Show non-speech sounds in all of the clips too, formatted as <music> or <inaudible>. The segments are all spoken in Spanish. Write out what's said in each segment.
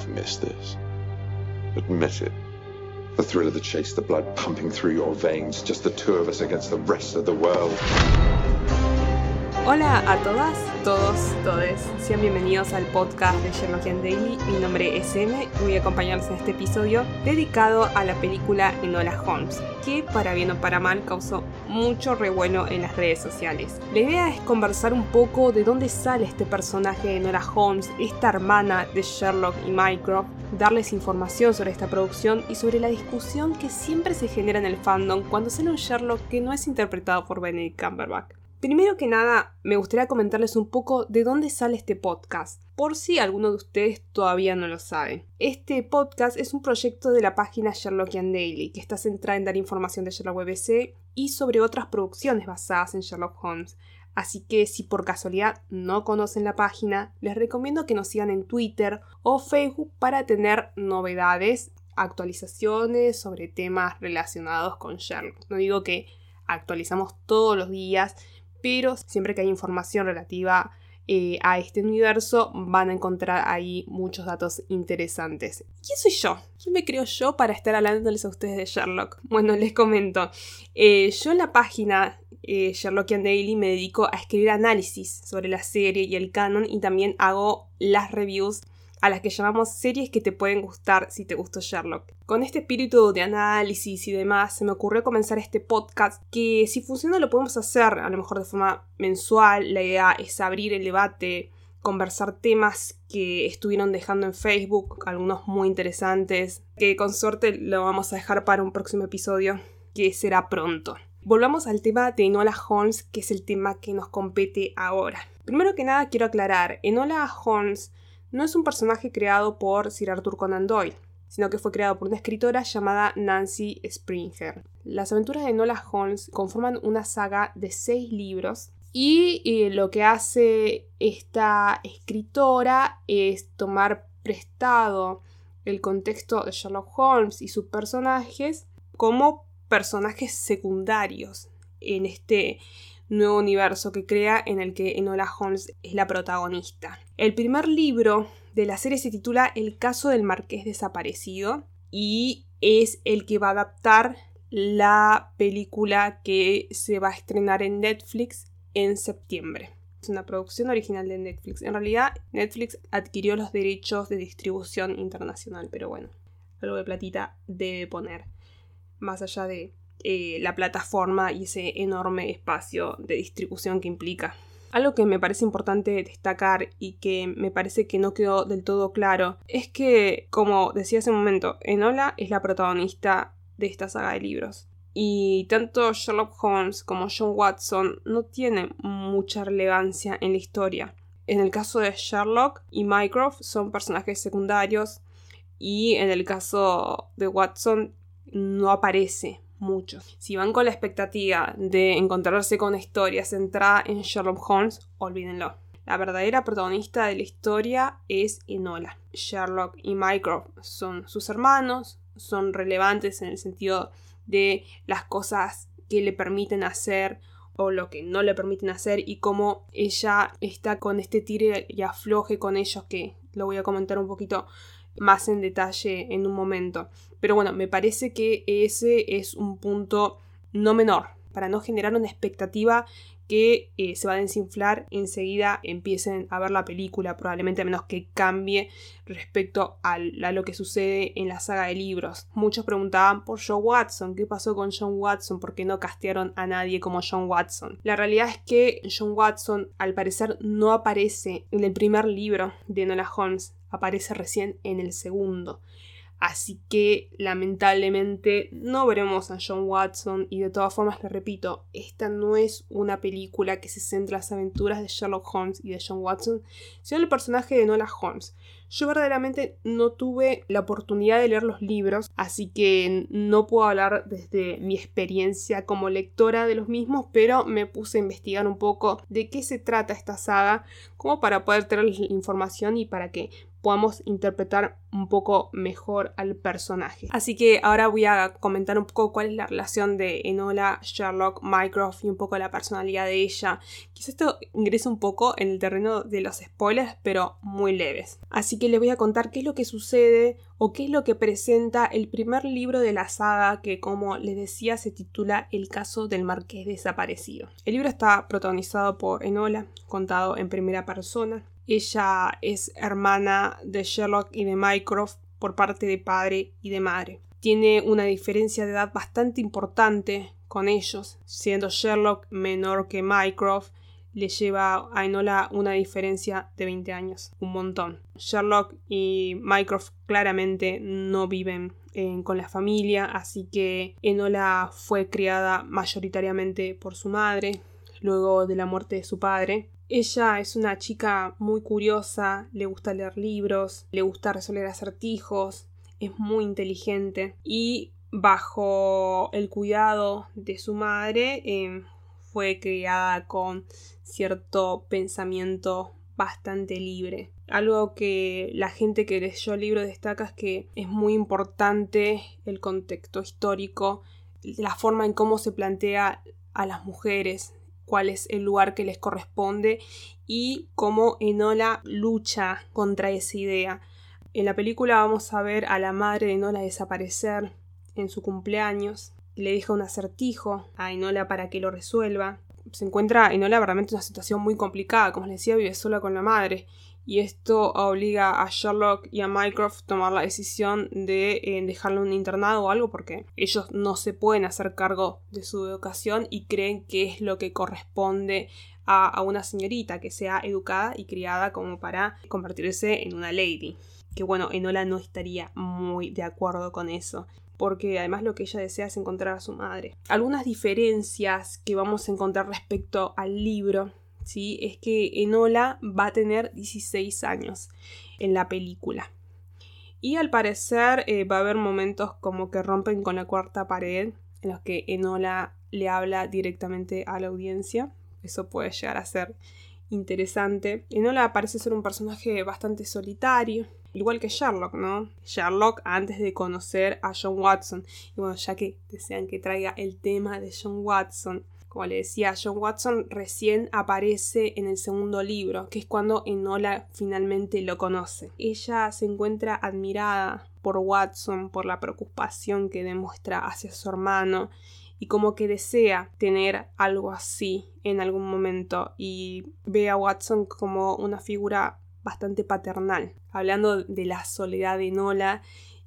have missed this. Admit it. The thrill of the chase, the blood pumping through your veins, just the two of us against the rest of the world. Hola a todas, todos, todes. Sean bienvenidos al podcast de Sherlockian Daily. Mi nombre es M y voy a acompañarlos en este episodio dedicado a la película Enola Holmes, que para bien o para mal causó mucho revuelo en las redes sociales. La idea es conversar un poco de dónde sale este personaje de Enola Holmes, esta hermana de Sherlock y Mycroft, darles información sobre esta producción y sobre la discusión que siempre se genera en el fandom cuando sale un Sherlock que no es interpretado por Benedict Cumberbatch. Primero que nada, me gustaría comentarles un poco de dónde sale este podcast, por si alguno de ustedes todavía no lo sabe. Este podcast es un proyecto de la página Sherlockian Daily, que está centrada en dar información de Sherlock BBC y sobre otras producciones basadas en Sherlock Holmes. Así que si por casualidad no conocen la página, les recomiendo que nos sigan en Twitter o Facebook para tener novedades, actualizaciones sobre temas relacionados con Sherlock. No digo que actualizamos todos los días, pero siempre que hay información relativa eh, a este universo van a encontrar ahí muchos datos interesantes. ¿Quién soy yo? ¿Quién me creo yo para estar hablándoles a ustedes de Sherlock? Bueno, <laughs> les comento. Eh, yo en la página eh, Sherlockian Daily me dedico a escribir análisis sobre la serie y el canon y también hago las reviews a las que llamamos series que te pueden gustar si te gustó Sherlock. Con este espíritu de análisis y demás, se me ocurrió comenzar este podcast que si funciona lo podemos hacer a lo mejor de forma mensual. La idea es abrir el debate, conversar temas que estuvieron dejando en Facebook, algunos muy interesantes, que con suerte lo vamos a dejar para un próximo episodio que será pronto. Volvamos al tema de Enola Holmes, que es el tema que nos compete ahora. Primero que nada quiero aclarar, Enola Holmes no es un personaje creado por Sir Arthur Conan Doyle, sino que fue creado por una escritora llamada Nancy Springer. Las aventuras de Enola Holmes conforman una saga de seis libros y eh, lo que hace esta escritora es tomar prestado el contexto de Sherlock Holmes y sus personajes como personajes secundarios en este nuevo universo que crea en el que Enola Holmes es la protagonista. El primer libro de la serie se titula El caso del marqués desaparecido y es el que va a adaptar la película que se va a estrenar en Netflix en septiembre. Es una producción original de Netflix. En realidad, Netflix adquirió los derechos de distribución internacional, pero bueno, algo de platita debe poner. Más allá de eh, la plataforma y ese enorme espacio de distribución que implica. Algo que me parece importante destacar y que me parece que no quedó del todo claro es que, como decía hace un momento, Enola es la protagonista de esta saga de libros. Y tanto Sherlock Holmes como John Watson no tienen mucha relevancia en la historia. En el caso de Sherlock y Mycroft son personajes secundarios y en el caso de Watson no aparece mucho. Si van con la expectativa de encontrarse con una historia centrada en Sherlock Holmes, olvídenlo. La verdadera protagonista de la historia es Enola. Sherlock y Mycroft son sus hermanos, son relevantes en el sentido de las cosas que le permiten hacer o lo que no le permiten hacer y cómo ella está con este tire y afloje con ellos que lo voy a comentar un poquito más en detalle en un momento. Pero bueno, me parece que ese es un punto no menor, para no generar una expectativa que eh, se va a desinflar enseguida empiecen a ver la película, probablemente a menos que cambie respecto a, lo que sucede en la saga de libros. Muchos preguntaban por John Watson, ¿qué pasó con John Watson? ¿Por qué no castearon a nadie como John Watson? La realidad es que John Watson al parecer no aparece en el primer libro de Nola Holmes, aparece recién en el segundo. Así que lamentablemente no veremos a John Watson y de todas formas le repito, esta no es una película que se centra en las aventuras de Sherlock Holmes y de John Watson, sino en el personaje de Nola Holmes. Yo verdaderamente no tuve la oportunidad de leer los libros, así que no puedo hablar desde mi experiencia como lectora de los mismos, pero me puse a investigar un poco de qué se trata esta saga, como para poder tener información y para que podamos interpretar un poco mejor al personaje. Así que ahora voy a comentar un poco cuál es la relación de Enola, Sherlock, Mycroft y un poco la personalidad de ella. Quizás esto ingrese un poco en el terreno de los spoilers, pero muy leves. Así que les voy a contar qué es lo que sucede o qué es lo que presenta el primer libro de la saga que, como les decía, se titula El caso del marqués desaparecido. El libro está protagonizado por Enola, contado en primera persona. Ella es hermana de Sherlock y de Mycroft por parte de padre y de madre. Tiene una diferencia de edad bastante importante con ellos, siendo Sherlock menor que Mycroft le lleva a Enola una diferencia de 20 años, un montón. Sherlock y Mycroft claramente no viven eh, con la familia, así que Enola fue criada mayoritariamente por su madre, luego de la muerte de su padre. Ella es una chica muy curiosa, le gusta leer libros, le gusta resolver acertijos, es muy inteligente y bajo el cuidado de su madre eh, fue criada con cierto pensamiento bastante libre. Algo que la gente que leyó el libro destaca es que es muy importante el contexto histórico, la forma en cómo se plantea a las mujeres, cuál es el lugar que les corresponde y cómo Enola lucha contra esa idea. En la película vamos a ver a la madre de Enola desaparecer en su cumpleaños le deja un acertijo a Enola para que lo resuelva. Se encuentra Enola realmente en una situación muy complicada, como les decía, vive sola con la madre. Y esto obliga a Sherlock y a Mycroft a tomar la decisión de eh, dejarle un internado o algo porque ellos no se pueden hacer cargo de su educación y creen que es lo que corresponde a, a una señorita que sea educada y criada como para convertirse en una lady que bueno, Enola no estaría muy de acuerdo con eso porque además lo que ella desea es encontrar a su madre. Algunas diferencias que vamos a encontrar respecto al libro, ¿sí? Es que Enola va a tener 16 años en la película. Y al parecer eh, va a haber momentos como que rompen con la cuarta pared, en los que Enola le habla directamente a la audiencia. Eso puede llegar a ser interesante. Enola parece ser un personaje bastante solitario, igual que Sherlock, ¿no? Sherlock antes de conocer a John Watson. Y bueno, ya que desean que traiga el tema de John Watson, como le decía, John Watson recién aparece en el segundo libro, que es cuando Enola finalmente lo conoce. Ella se encuentra admirada por Watson, por la preocupación que demuestra hacia su hermano y como que desea tener algo así en algún momento y ve a Watson como una figura bastante paternal, hablando de la soledad de Nola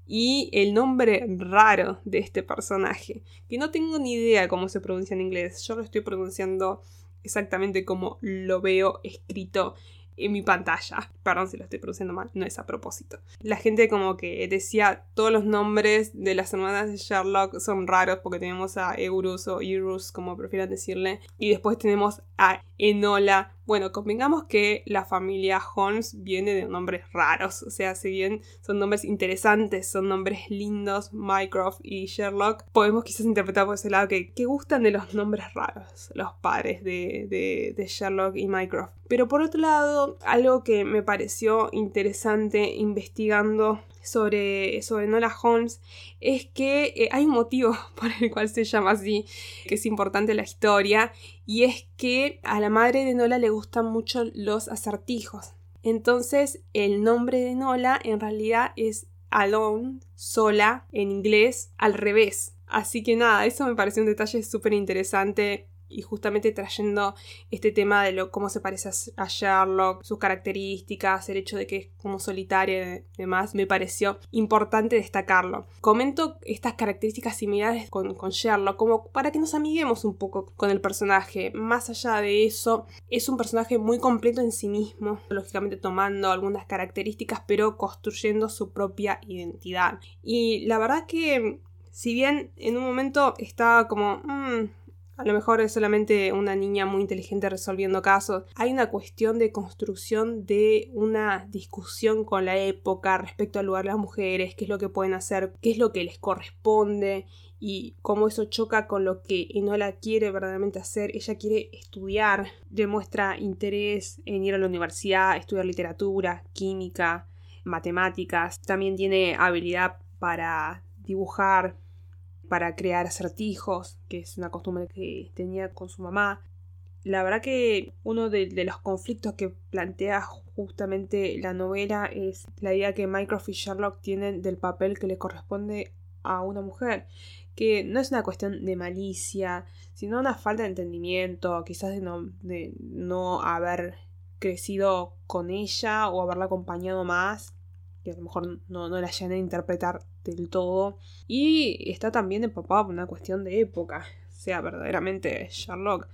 y el nombre raro de este personaje, que no tengo ni idea cómo se pronuncia en inglés, yo lo estoy pronunciando exactamente como lo veo escrito en mi pantalla. Perdón si lo estoy pronunciando mal, no es a propósito. La gente como que decía todos los nombres de las hermanas de Sherlock son raros porque tenemos a Eurus o Eurus como prefieran decirle y después tenemos a Enola bueno, convengamos que la familia Holmes viene de nombres raros, o sea, si bien son nombres interesantes, son nombres lindos, Mycroft y Sherlock, podemos quizás interpretar por ese lado que, que gustan de los nombres raros, los padres de, de, de Sherlock y Mycroft. Pero por otro lado, algo que me pareció interesante investigando sobre, sobre Nola Holmes es que eh, hay un motivo <laughs> por el cual se llama así, que es importante la historia, y es que a la madre de Nola le gustan mucho los acertijos. Entonces el nombre de Nola en realidad es Alone, sola, en inglés, al revés. Así que nada, eso me pareció un detalle súper interesante y justamente trayendo este tema de lo, cómo se parece a Sherlock, sus características, el hecho de que es como solitaria y demás, me pareció importante destacarlo. Comento estas características similares con, Sherlock como para que nos amiguemos un poco con el personaje. Más allá de eso, es un personaje muy completo en sí mismo, lógicamente tomando algunas características pero construyendo su propia identidad. Y la verdad que si bien en un momento estaba como... Mm, a lo mejor es solamente una niña muy inteligente resolviendo casos. Hay una cuestión de construcción de una discusión con la época respecto al lugar de las mujeres, qué es lo que pueden hacer, qué es lo que les corresponde y cómo eso choca con lo que Enola quiere verdaderamente hacer. Ella quiere estudiar, demuestra interés en ir a la universidad, estudiar literatura, química, matemáticas. También tiene habilidad para dibujar, para crear acertijos, que es una costumbre que tenía con su mamá. La verdad que uno de, los conflictos que plantea justamente la novela es la idea que Mycroft y Sherlock tienen del papel que le corresponde a una mujer, que no es una cuestión de malicia, sino una falta de entendimiento, quizás de no, de no haber crecido con ella o haberla acompañado más, que a lo mejor no, no la llegan a interpretar del todo. Y está también empapado por una cuestión de época. O sea, verdaderamente Sherlock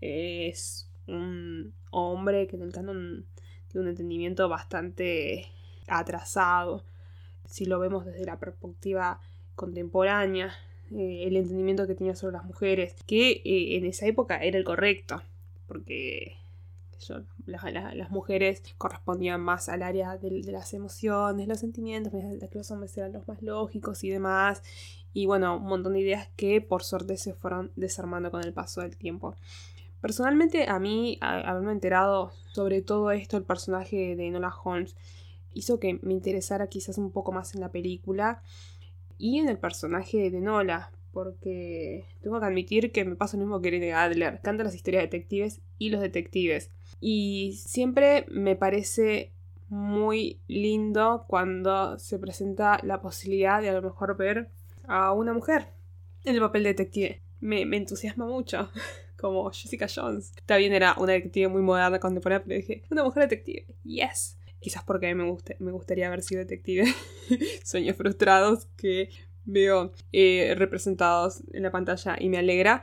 es un hombre que en el canon tiene un entendimiento bastante atrasado. Si lo vemos desde la perspectiva contemporánea, eh, el entendimiento que tenía sobre las mujeres, que eh, en esa época era el correcto, porque las, mujeres correspondían más al área de, las emociones, los sentimientos, que los hombres eran los más lógicos y demás. Y bueno, un montón de ideas que por suerte se fueron desarmando con el paso del tiempo. Personalmente, a mí, haberme enterado sobre todo esto, el personaje de Nola Holmes, hizo que me interesara quizás un poco más en la película y en el personaje de Nola, porque tengo que admitir que me pasa lo mismo que Irene Adler, canta las historias de detectives y los detectives. Y siempre me parece muy lindo cuando se presenta la posibilidad de a lo mejor ver a una mujer en el papel de detective. Me, entusiasma mucho, <laughs> como Jessica Jones. También era una detective muy moderna, contemporánea, pero dije, una mujer detective, yes. Quizás porque me, guste, me gustaría haber sido detective. <laughs> Sueños frustrados que veo eh, representados en la pantalla y me alegra.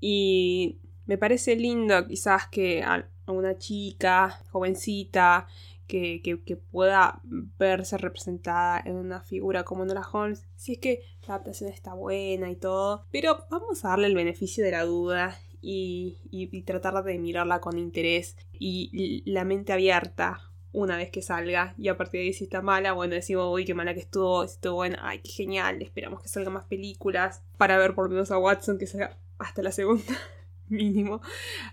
Y me parece lindo quizás que a, una chica jovencita que, que, pueda verse representada en una figura como Nora Holmes, si es que la adaptación está buena y todo, pero vamos a darle el beneficio de la duda y, y, tratar de mirarla con interés y la mente abierta una vez que salga y a partir de ahí si está mala, bueno, decimos, uy, qué mala que estuvo, estuvo buena, ay, qué genial, esperamos que salgan más películas para ver por lo menos a Watson que salga hasta la segunda <laughs> mínimo.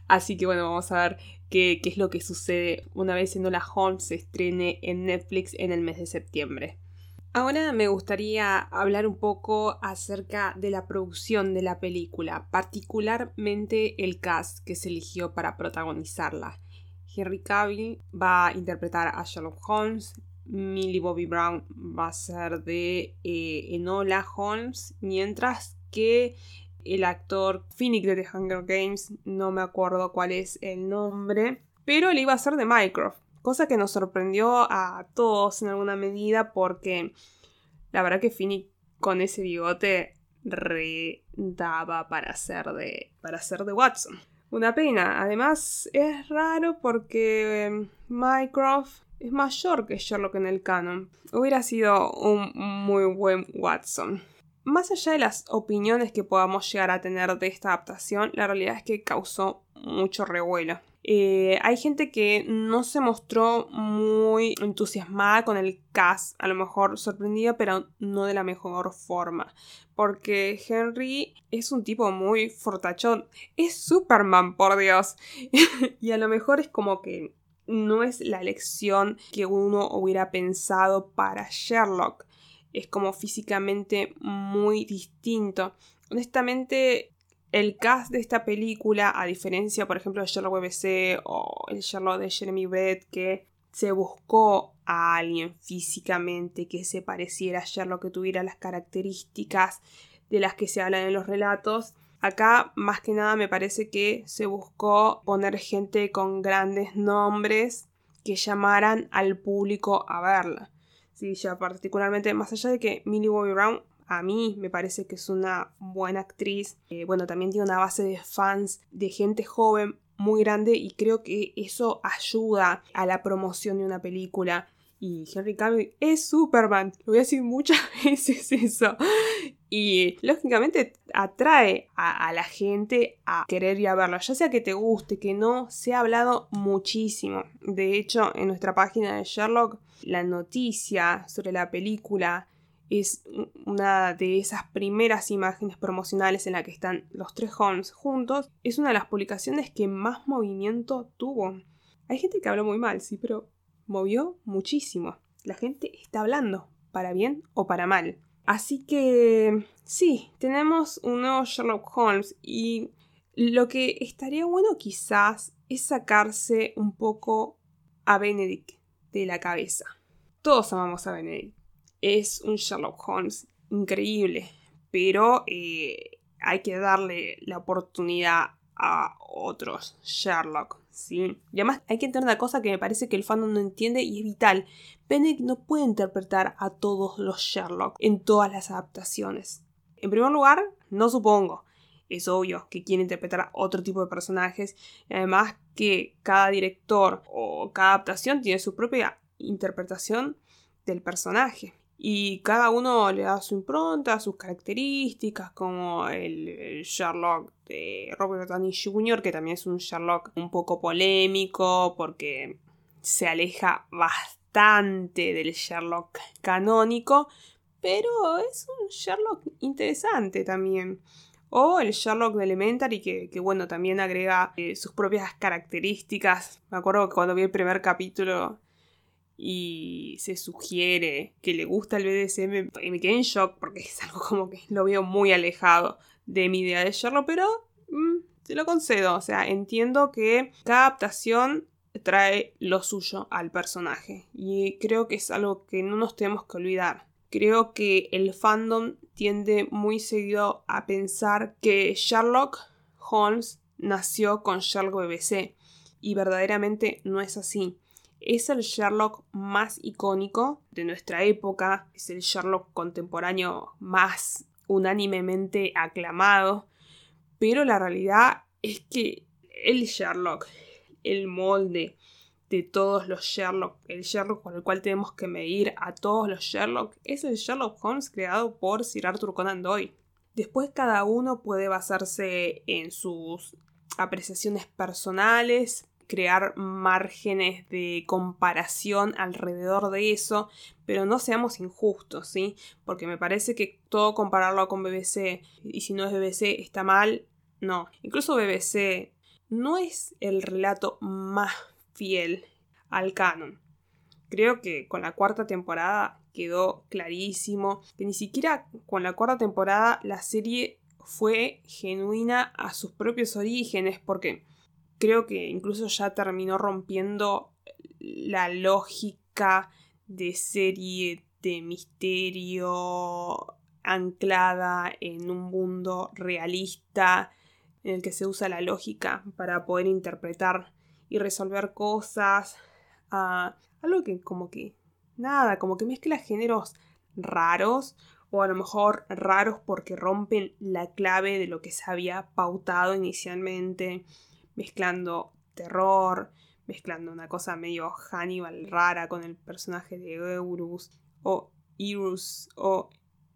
Así que bueno, vamos a ver qué, qué es lo que sucede una vez en la Holmes se estrene en Netflix en el mes de septiembre. Ahora me gustaría hablar un poco acerca de la producción de la película, particularmente el cast que se eligió para protagonizarla. Henry Cavill va a interpretar a Sherlock Holmes, Millie Bobby Brown va a ser de eh, Enola Holmes, mientras que el actor Phoenix de The Hunger Games, no me acuerdo cuál es el nombre, pero él iba a ser de Mycroft, cosa que nos sorprendió a todos en alguna medida porque la verdad que Phoenix con ese bigote redaba para ser de para ser de Watson. Una pena. Además, es raro porque em, Mycroft es mayor que Sherlock en el canon. Hubiera sido un muy buen Watson. Más allá de las opiniones que podamos llegar a tener de esta adaptación, la realidad es que causó mucho revuelo. Eh, hay gente que no se mostró muy entusiasmada con el cast, a lo mejor sorprendida, pero no de la mejor forma. Porque Henry es un tipo muy fortachón. Es Superman, por Dios. <laughs> y a lo mejor es como que no es la elección que uno hubiera pensado para Sherlock. Es como físicamente muy distinto. Honestamente, el cast de esta película, a diferencia, por ejemplo, de Sherlock BBC o el Sherlock de Jeremy Brett, que se buscó a alguien físicamente que se pareciera a Sherlock, que tuviera las características de las que se hablan en los relatos. Acá, más que nada, me parece que se buscó poner gente con grandes nombres que llamaran al público a verla. Sí, ya particularmente, más allá de que Millie Bobby Brown a mí me parece que es una buena actriz. Eh, bueno, también tiene una base de fans, de gente joven muy grande y creo que eso ayuda a la promoción de una película. Y Henry Cavill es Superman. Lo voy a decir muchas <laughs> veces eso. Y lógicamente atrae a, la gente a querer ir a verlo. Ya sea que te guste, que no, se ha hablado muchísimo. De hecho, en nuestra página de Sherlock, la noticia sobre la película es una de esas primeras imágenes promocionales en la que están los tres Holmes juntos. Es una de las publicaciones que más movimiento tuvo. Hay gente que habló muy mal, sí, pero movió muchísimo. La gente está hablando, para bien o para mal. Así que sí, tenemos un nuevo Sherlock Holmes y Lo que estaría bueno quizás es sacarse un poco a Benedict de la cabeza. Todos amamos a Benedict. Es un Sherlock Holmes increíble, pero eh, hay que darle la oportunidad a otros Sherlock, ¿sí? Y además hay que entender una cosa que me parece que el fandom no entiende y es vital. Benedict no puede interpretar a todos los Sherlock en todas las adaptaciones. En primer lugar, no supongo. Es obvio que quiere interpretar a otro tipo de personajes. Y además que cada director o cada adaptación tiene su propia interpretación del personaje y cada uno le da su impronta, sus características, como el, Sherlock de Robert Downey Jr., que también es un Sherlock un poco polémico porque se aleja bastante del Sherlock canónico, pero es un Sherlock interesante también. O el Sherlock de Elementary, que, que bueno, también agrega eh, sus propias características. Me acuerdo que cuando vi el primer capítulo y se sugiere que le gusta el BDSM, me quedé en shock porque es algo como que lo veo muy alejado de mi idea de Sherlock, pero mm, te lo concedo, o sea, entiendo que cada adaptación trae lo suyo al personaje y creo que es algo que no nos tenemos que olvidar. Creo que el fandom tiende muy seguido a pensar que Sherlock Holmes nació con Sherlock BBC y verdaderamente no es así es el Sherlock más icónico de nuestra época, es el Sherlock contemporáneo más unánimemente aclamado, pero la realidad es que el Sherlock, el molde de todos los Sherlock, el Sherlock con el cual tenemos que medir a todos los Sherlock, es el Sherlock Holmes creado por Sir Arthur Conan Doyle. Después cada uno puede basarse en sus apreciaciones personales, crear márgenes de comparación alrededor de eso, pero no seamos injustos, ¿sí? Porque me parece que todo compararlo con BBC y si no es BBC está mal, no. Incluso BBC no es el relato más fiel al canon. Creo que con la cuarta temporada quedó clarísimo que ni siquiera con la cuarta temporada la serie fue genuina a sus propios orígenes, porque creo que incluso ya terminó rompiendo la lógica de serie de misterio anclada en un mundo realista en el que se usa la lógica para poder interpretar y resolver cosas. a algo que como que nada, como que mezcla géneros raros o a lo mejor raros porque rompen la clave de lo que se había pautado inicialmente mezclando terror, mezclando una cosa medio Hannibal rara con el personaje de Eurus o Eurus o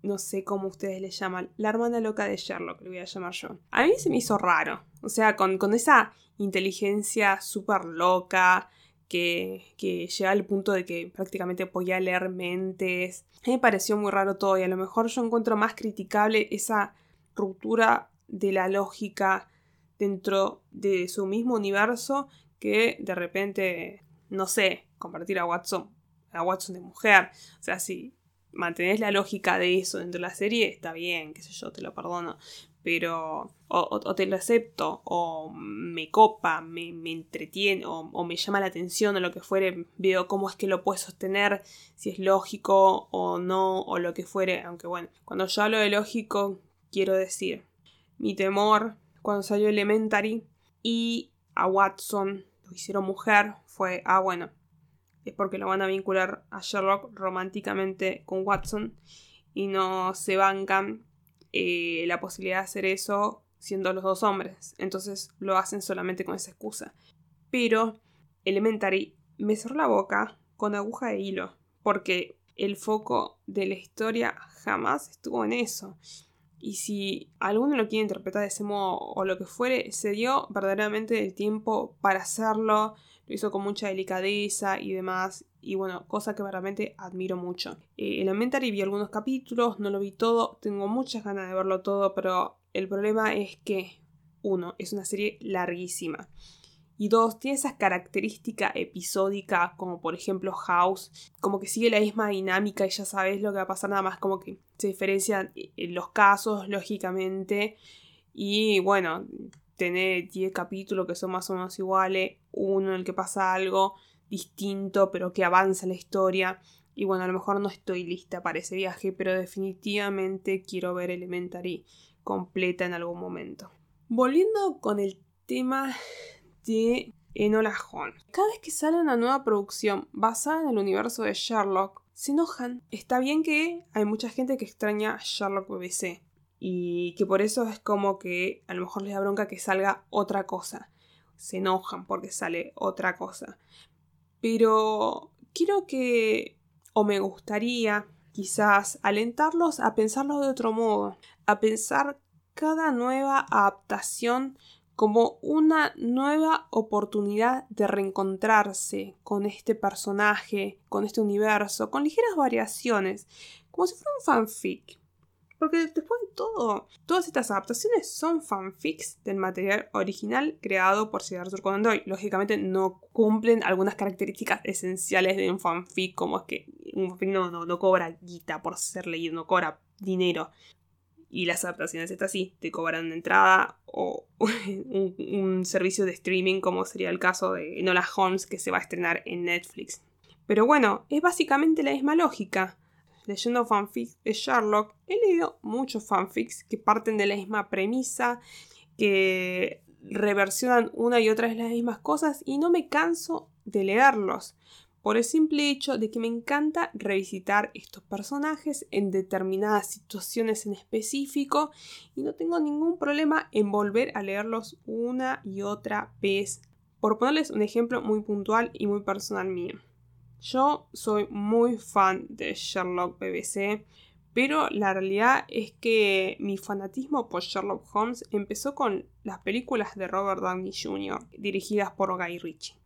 no sé cómo ustedes le llaman, la hermana loca de Sherlock, le voy a llamar yo. A mí se me hizo raro, o sea, con, con esa inteligencia súper loca que, que llega al punto de que prácticamente podía leer mentes. A mí me pareció muy raro todo y a lo mejor yo encuentro más criticable esa ruptura de la lógica dentro de su mismo universo que de repente, no sé, convertir a Watson, a Watson de mujer. O sea, si mantenés la lógica de eso dentro de la serie, está bien, qué sé yo, te lo perdono. Pero o, te lo acepto, o me copa, me, entretiene, o, o, me llama la atención, o lo que fuere, veo cómo es que lo puede sostener, si es lógico o no, o lo que fuere. Aunque bueno, cuando yo hablo de lógico, quiero decir, mi temor cuando salió Elementary y a Watson lo hicieron mujer fue, ah bueno, es porque lo van a vincular a Sherlock románticamente con Watson y no se bancan eh, la posibilidad de hacer eso siendo los dos hombres. Entonces lo hacen solamente con esa excusa. Pero Elementary me cerró la boca con aguja de hilo, porque el foco de la historia jamás estuvo en eso. Y si alguno lo quiere interpretar de ese modo o lo que fuere, se dio verdaderamente el tiempo para hacerlo, lo hizo con mucha delicadeza y demás. Y bueno, cosa que verdaderamente admiro mucho. Eh, Elementary vi algunos capítulos, no lo vi todo, tengo muchas ganas de verlo todo, pero el problema es que, uno, es una serie larguísima. Y dos, tiene esa característica episódica, como por ejemplo House, como que sigue la misma dinámica y ya sabes lo que va a pasar, nada más como que se diferencian eh, los casos, lógicamente. Y bueno, tener 10 capítulos que son más o menos iguales, uno en el que pasa algo distinto, pero que avanza la historia. Y bueno, a lo mejor no estoy lista para ese viaje, pero definitivamente quiero ver Elementary completa en algún momento. Volviendo con el tema de Enola Holmes. Cada vez que sale una nueva producción basada en el universo de Sherlock, se enojan. Está bien que hay mucha gente que extraña Sherlock BBC y que por eso es como que a lo mejor les da bronca que salga otra cosa. Se enojan porque sale otra cosa. Pero quiero que, o me gustaría quizás alentarlos a pensarlo de otro modo, a pensar cada nueva adaptación como una nueva oportunidad de reencontrarse con este personaje, con este universo, con ligeras variaciones, como si fuera un fanfic. Porque después de todo, todas estas adaptaciones son fanfics del material original creado por Sir Arthur Conan. Lógicamente no cumplen algunas características esenciales de un fanfic, como es que un fanfic no, no, no cobra guita por ser leído, no cobra dinero. Y las adaptaciones estas sí, te cobran una entrada o <laughs> un, servicio de streaming, como sería el caso de Enola Holmes, que se va a estrenar en Netflix. Pero bueno, es básicamente la misma lógica leyendo fanfics de Sherlock, he leído muchos fanfics que parten de la misma premisa, que reversionan una y otra vez las mismas cosas y no me canso de leerlos. Por el simple hecho de que me encanta revisitar estos personajes en determinadas situaciones en específico y no tengo ningún problema en volver a leerlos una y otra vez. Por ponerles un ejemplo muy puntual y muy personal mío. Yo soy muy fan de Sherlock BBC, pero la realidad es que mi fanatismo por Sherlock Holmes empezó con las películas de Robert Downey Jr., dirigidas por Guy Ritchie.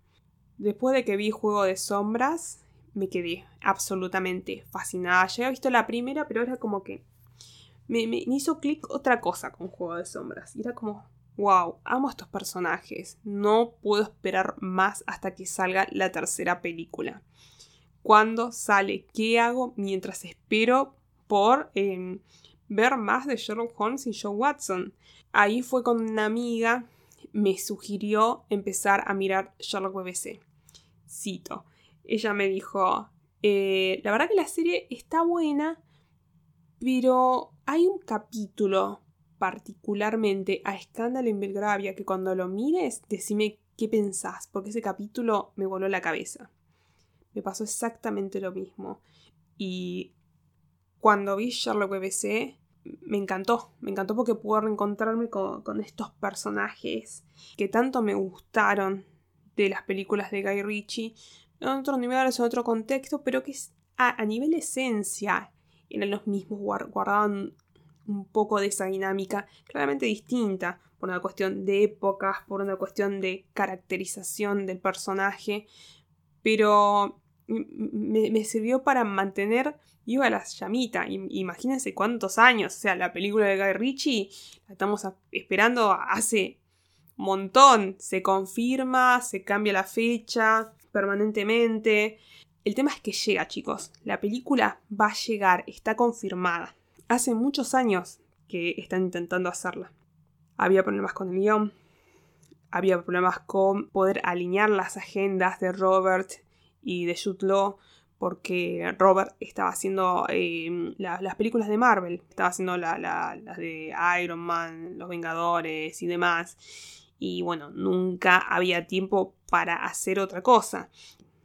Después de que vi Juego de Sombras, me quedé absolutamente fascinada. Ya había visto la primera, pero era como que me, me hizo clic otra cosa con Juego de Sombras. Y era como, wow, amo a estos personajes. No puedo esperar más hasta que salga la tercera película cuándo sale, qué hago mientras espero por em, ver más de Sherlock Holmes y Joe Watson. Ahí fue con una amiga me sugirió empezar a mirar Sherlock BBC. Cito. Ella me dijo, eh, la verdad que la serie está buena, pero hay un capítulo particularmente a Scandal en Belgravia que cuando lo mires, decime qué pensás, porque ese capítulo me voló la cabeza me pasó exactamente lo mismo. Y cuando vi Sherlock BBC, me encantó, me encantó porque pude reencontrarme con, estos personajes que tanto me gustaron de las películas de Guy Ritchie, en otro nivel, en otro contexto, pero que a, a nivel esencia eran los mismos, guardaban un poco de esa dinámica claramente distinta, por una cuestión de épocas, por una cuestión de caracterización del personaje, pero me, sirvió para mantener viva la llamita. Imagínense cuántos años. O sea, la película de Guy Ritchie la estamos esperando hace montón. Se confirma, se cambia la fecha permanentemente. El tema es que llega, chicos. La película va a llegar, está confirmada. Hace muchos años que están intentando hacerla. Había problemas con el guion. Había problemas con poder alinear las agendas de Robert y de Jude porque Robert estaba haciendo eh, las películas de Marvel, estaba haciendo las de Iron Man, Los Vengadores y demás. Y bueno, nunca había tiempo para hacer otra cosa.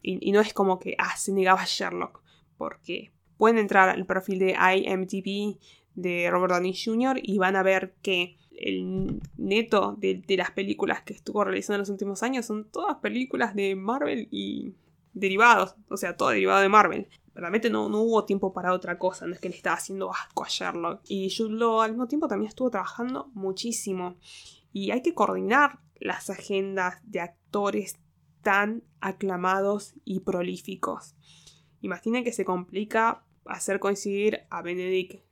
Y, no es como que ah, se negaba Sherlock, porque pueden entrar al perfil de IMDb de Robert Downey Jr. y van a ver que el neto de, de las películas que estuvo realizando en los últimos años son todas películas de Marvel y derivados, o sea, todo derivado de Marvel. Realmente no, no hubo tiempo para otra cosa, no es que le estaba haciendo asco a Sherlock. Y Jude al mismo tiempo también estuvo trabajando muchísimo. Y hay que coordinar las agendas de actores tan aclamados y prolíficos. Imaginen que se complica hacer coincidir a Benedict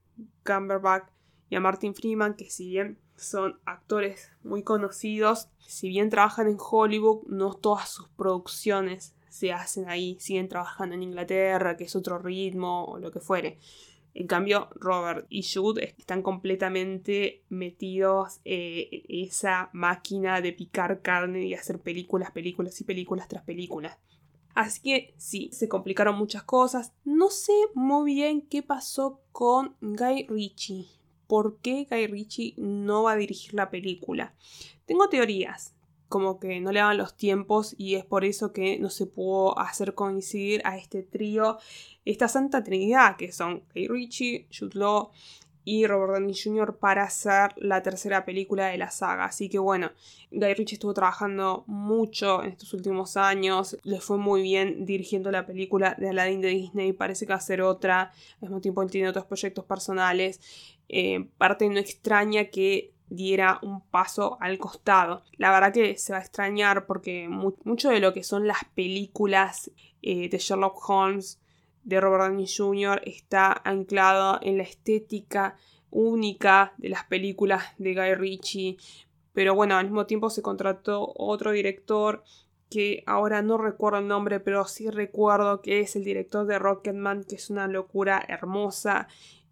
Cumberbatch y a Martin Freeman, que si bien son actores muy conocidos, si bien trabajan en Hollywood, no todas sus producciones se hacen ahí, siguen trabajando en Inglaterra, que es otro ritmo o lo que fuere. En cambio, Robert y Jude están completamente metidos eh, en esa máquina de picar carne y hacer películas, películas y películas tras películas. Así que sí, se complicaron muchas cosas. No sé muy bien qué pasó con Guy Ritchie. ¿Por qué Guy Ritchie no va a dirigir la película? Tengo teorías como que no le daban los tiempos y es por eso que no se pudo hacer coincidir a este trío, esta santa trinidad que son Guy Ritchie, Jude Law y Robert Downey Jr. para hacer la tercera película de la saga. Así que bueno, Guy Ritchie estuvo trabajando mucho en estos últimos años, le fue muy bien dirigiendo la película de Aladdin de Disney, parece que va a ser otra, al mismo tiempo él tiene otros proyectos personales. Eh, parte no extraña que diera un paso al costado. La verdad que se va a extrañar porque mucho de lo que son las películas eh, de Sherlock Holmes de Robert Downey Jr. está anclado en la estética única de las películas de Guy Ritchie. Pero bueno, al mismo tiempo se contrató otro director que ahora no recuerdo el nombre, pero sí recuerdo que es el director de Rocketman, que es una locura hermosa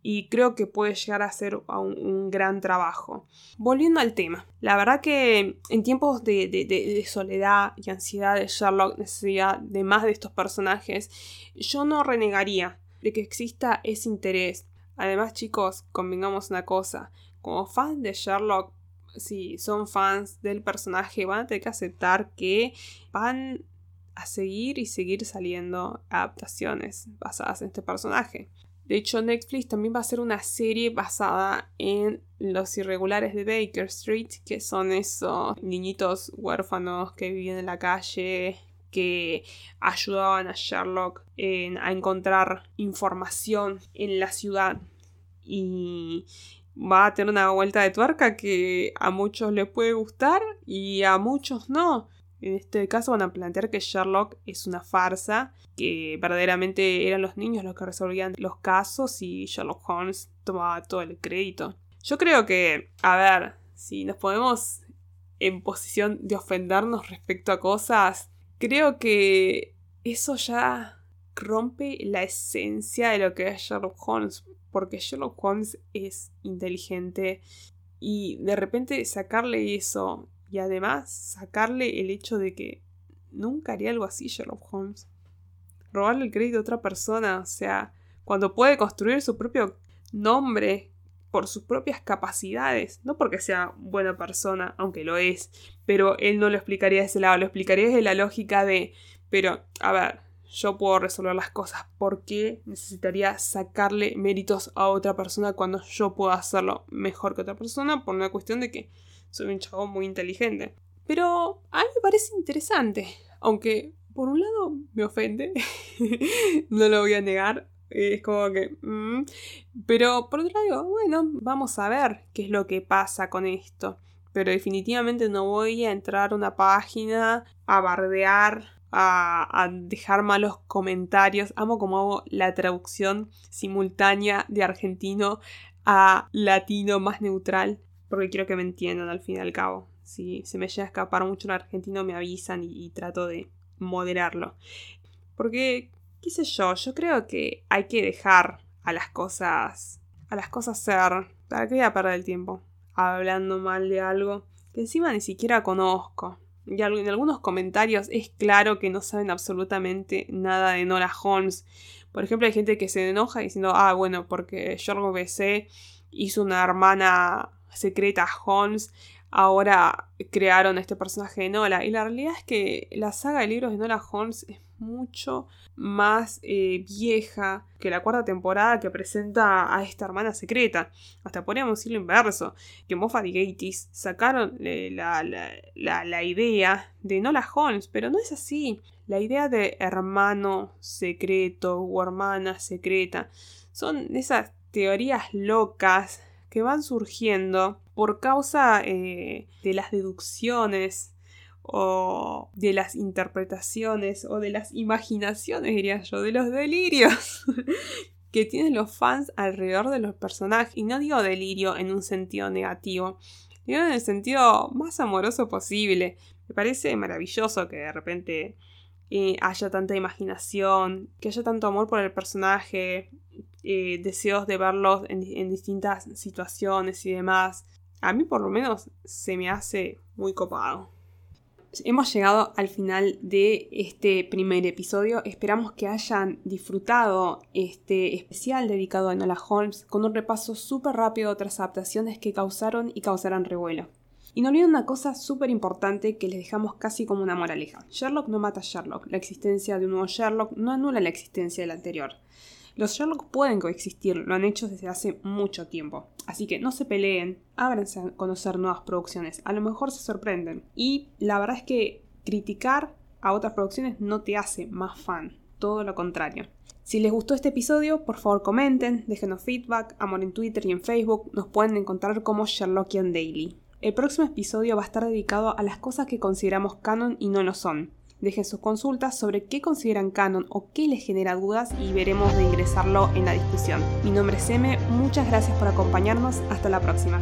y creo que puede llegar a ser un, gran trabajo. Volviendo al tema, la verdad que en tiempos de, soledad y ansiedad de Sherlock, necesidad de más de estos personajes, yo no renegaría de que exista ese interés. Además, chicos, convengamos una cosa, como fans de Sherlock, si son fans del personaje, van a tener que aceptar que van a seguir y seguir saliendo adaptaciones basadas en este personaje. De hecho, Netflix también va a hacer una serie basada en los irregulares de Baker Street, que son esos niñitos huérfanos que vivían en la calle, que ayudaban a Sherlock a encontrar información en la ciudad. Y va a tener una vuelta de tuerca que a muchos les puede gustar y a muchos no. En este caso van a plantear que Sherlock es una farsa, que verdaderamente eran los niños los que resolvían los casos y Sherlock Holmes tomaba todo el crédito. Yo creo que, a ver, si nos ponemos en posición de ofendernos respecto a cosas, creo que eso ya rompe la esencia de lo que es Sherlock Holmes, porque Sherlock Holmes es inteligente y de repente sacarle eso y además sacarle el hecho de que nunca haría algo así Sherlock Holmes. Robarle el crédito a otra persona, o sea, cuando puede construir su propio nombre por sus propias capacidades, no porque sea buena persona, aunque lo es, pero él no lo explicaría de ese lado, lo explicaría desde la lógica de, pero, a ver, yo puedo resolver las cosas, ¿por qué necesitaría sacarle méritos a otra persona cuando yo puedo hacerlo mejor que otra persona por una cuestión de que soy un chavo muy inteligente. Pero a mí me parece interesante, aunque por un lado me ofende, <laughs> no lo voy a negar, es como que... Mm, pero por otro lado, bueno, vamos a ver qué es lo que pasa con esto. Pero definitivamente no voy a entrar a una página a bardear, a, a, dejar malos comentarios. Amo como hago la traducción simultánea de argentino a latino más neutral porque quiero que me entiendan al fin y al cabo. Si se me llega a escapar mucho el argentino, me avisan y, trato de moderarlo. Porque, qué sé yo, yo creo que hay que dejar a las cosas, a las cosas ser. ¿Para qué voy a perder el tiempo? Hablando mal de algo que encima ni siquiera conozco. Y en algunos comentarios es claro que no saben absolutamente nada de Nora Holmes. Por ejemplo, hay gente que se enoja diciendo, ah, bueno, porque George B.C. hizo una hermana secreta Holmes, ahora crearon este personaje de Nola. Y la realidad es que la saga de libros de Nola Holmes es mucho más eh, vieja que la cuarta temporada que presenta a esta hermana secreta. Hasta podríamos decirlo inverso, que Moffat y Gatiss sacaron eh, la, la, la, idea de Nola Holmes, pero no es así. La idea de hermano secreto o hermana secreta son esas teorías locas que van surgiendo por causa eh, de las deducciones o de las interpretaciones o de las imaginaciones, diría yo, de los delirios <laughs> que tienen los fans alrededor de los personajes. Y no digo delirio en un sentido negativo, digo en el sentido más amoroso posible. Me parece maravilloso que de repente eh, haya tanta imaginación, que haya tanto amor por el personaje, eh, deseos de verlos en, en distintas situaciones y demás. A mí por lo menos se me hace muy copado. Hemos llegado al final de este primer episodio. Esperamos que hayan disfrutado este especial dedicado a Enola Holmes con un repaso súper rápido de otras adaptaciones que causaron y causarán revuelo. Y no olviden una cosa súper importante que les dejamos casi como una moraleja. Sherlock no mata a Sherlock. La existencia de un nuevo Sherlock no anula la existencia del anterior. Los Sherlock pueden coexistir, lo han hecho desde hace mucho tiempo. Así que no se peleen, ábranse a conocer nuevas producciones, a lo mejor se sorprenden. Y la verdad es que criticar a otras producciones no te hace más fan, todo lo contrario. Si les gustó este episodio, por favor comenten, déjenos feedback, amor en Twitter y en Facebook, nos pueden encontrar como Sherlockian Daily. El próximo episodio va a estar dedicado a las cosas que consideramos canon y no lo son. Dejen sus consultas sobre qué consideran canon o qué les genera dudas y veremos de ingresarlo en la discusión. Mi nombre es M, muchas gracias por acompañarnos, hasta la próxima.